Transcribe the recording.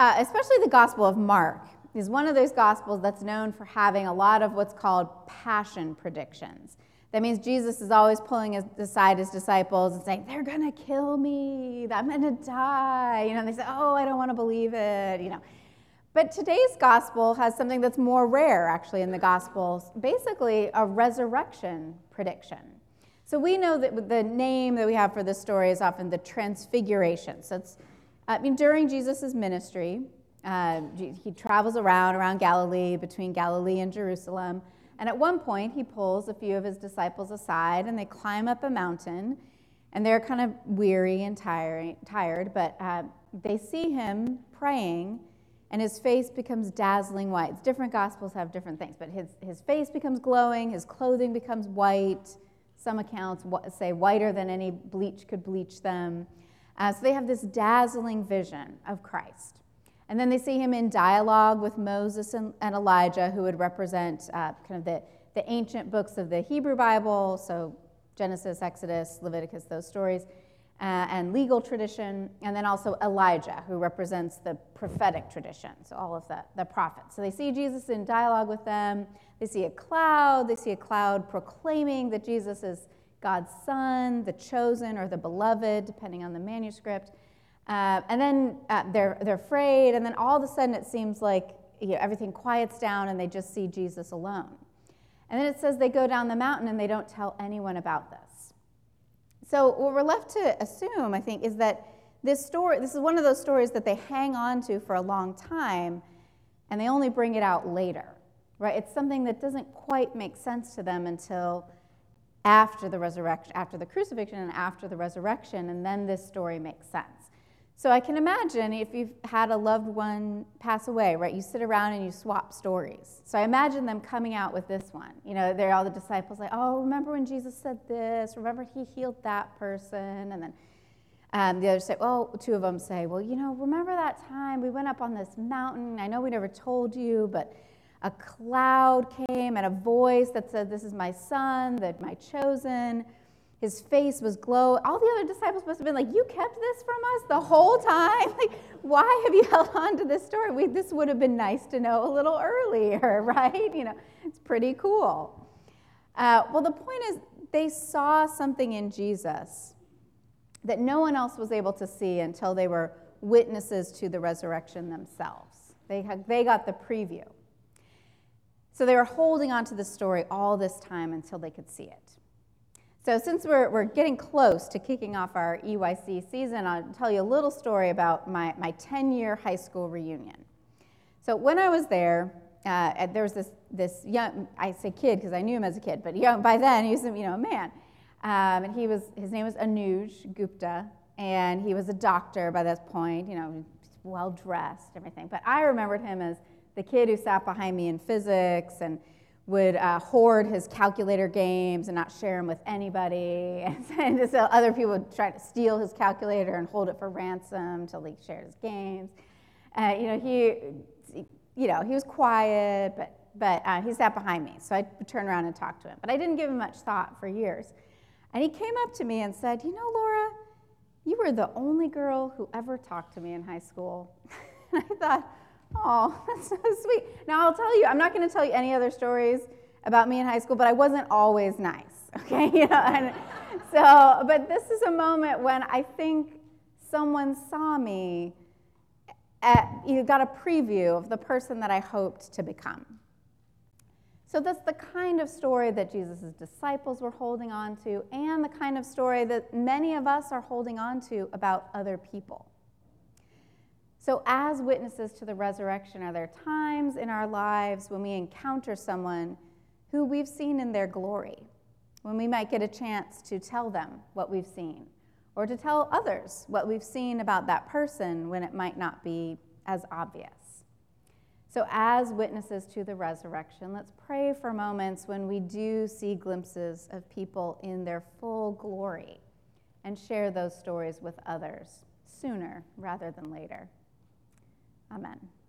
uh, especially the Gospel of Mark, is one of those Gospels that's known for having a lot of what's called passion predictions. That means Jesus is always pulling aside his disciples and saying, They're going to kill me. I'm going to die. You know, they say, Oh, I don't want to believe it. You know. But today's gospel has something that's more rare, actually, in the gospels basically, a resurrection prediction. So we know that the name that we have for this story is often the Transfiguration. So it's I mean, during Jesus' ministry, uh, he travels around around Galilee, between Galilee and Jerusalem. And at one point, he pulls a few of his disciples aside and they climb up a mountain. And they're kind of weary and tired, tired but uh, they see him praying, and his face becomes dazzling white. Different gospels have different things, but his, his face becomes glowing, his clothing becomes white. Some accounts say whiter than any bleach could bleach them. Uh, so they have this dazzling vision of Christ. And then they see him in dialogue with Moses and, and Elijah, who would represent uh, kind of the, the ancient books of the Hebrew Bible, so Genesis, Exodus, Leviticus, those stories, uh, and legal tradition, and then also Elijah, who represents the prophetic tradition, so all of the, the prophets. So they see Jesus in dialogue with them. They see a cloud. They see a cloud proclaiming that Jesus is God's son, the chosen, or the beloved, depending on the manuscript. Uh, and then uh, they're, they're afraid, and then all of a sudden it seems like you know, everything quiets down and they just see Jesus alone. And then it says they go down the mountain and they don't tell anyone about this. So, what we're left to assume, I think, is that this story, this is one of those stories that they hang on to for a long time and they only bring it out later, right? It's something that doesn't quite make sense to them until after the resurrection, after the crucifixion and after the resurrection, and then this story makes sense. So I can imagine if you've had a loved one pass away, right? You sit around and you swap stories. So I imagine them coming out with this one. You know, they're all the disciples like, oh, remember when Jesus said this? Remember he healed that person? And then um, the others say, well, two of them say, well, you know, remember that time we went up on this mountain? I know we never told you, but a cloud came and a voice that said, This is my son, that my chosen. His face was glow. All the other disciples must have been like, You kept this from us the whole time? Like, why have you held on to this story? We, this would have been nice to know a little earlier, right? You know, it's pretty cool. Uh, well, the point is, they saw something in Jesus that no one else was able to see until they were witnesses to the resurrection themselves. They, had, they got the preview. So they were holding on to the story all this time until they could see it. So, since we're, we're getting close to kicking off our EYC season, I'll tell you a little story about my, my 10 year high school reunion. So, when I was there, uh, there was this, this young, I say kid because I knew him as a kid, but young, by then he was you know, a man. Um, and he was, his name was Anuj Gupta, and he was a doctor by this point, you know, well dressed, everything. But I remembered him as the kid who sat behind me in physics and would uh, hoard his calculator games and not share them with anybody. And, so other people would try to steal his calculator and hold it for ransom until he shared his games. Uh, you know, he, you know, he was quiet, but, but uh, he sat behind me. So I would turn around and talk to him. But I didn't give him much thought for years. And he came up to me and said, You know, Laura, you were the only girl who ever talked to me in high school. and I thought, Oh, that's so sweet. Now, I'll tell you, I'm not going to tell you any other stories about me in high school, but I wasn't always nice, okay? You know, and so, but this is a moment when I think someone saw me, at, you got a preview of the person that I hoped to become. So that's the kind of story that Jesus' disciples were holding on to, and the kind of story that many of us are holding on to about other people. So, as witnesses to the resurrection, are there times in our lives when we encounter someone who we've seen in their glory, when we might get a chance to tell them what we've seen, or to tell others what we've seen about that person when it might not be as obvious? So, as witnesses to the resurrection, let's pray for moments when we do see glimpses of people in their full glory and share those stories with others sooner rather than later. Amen.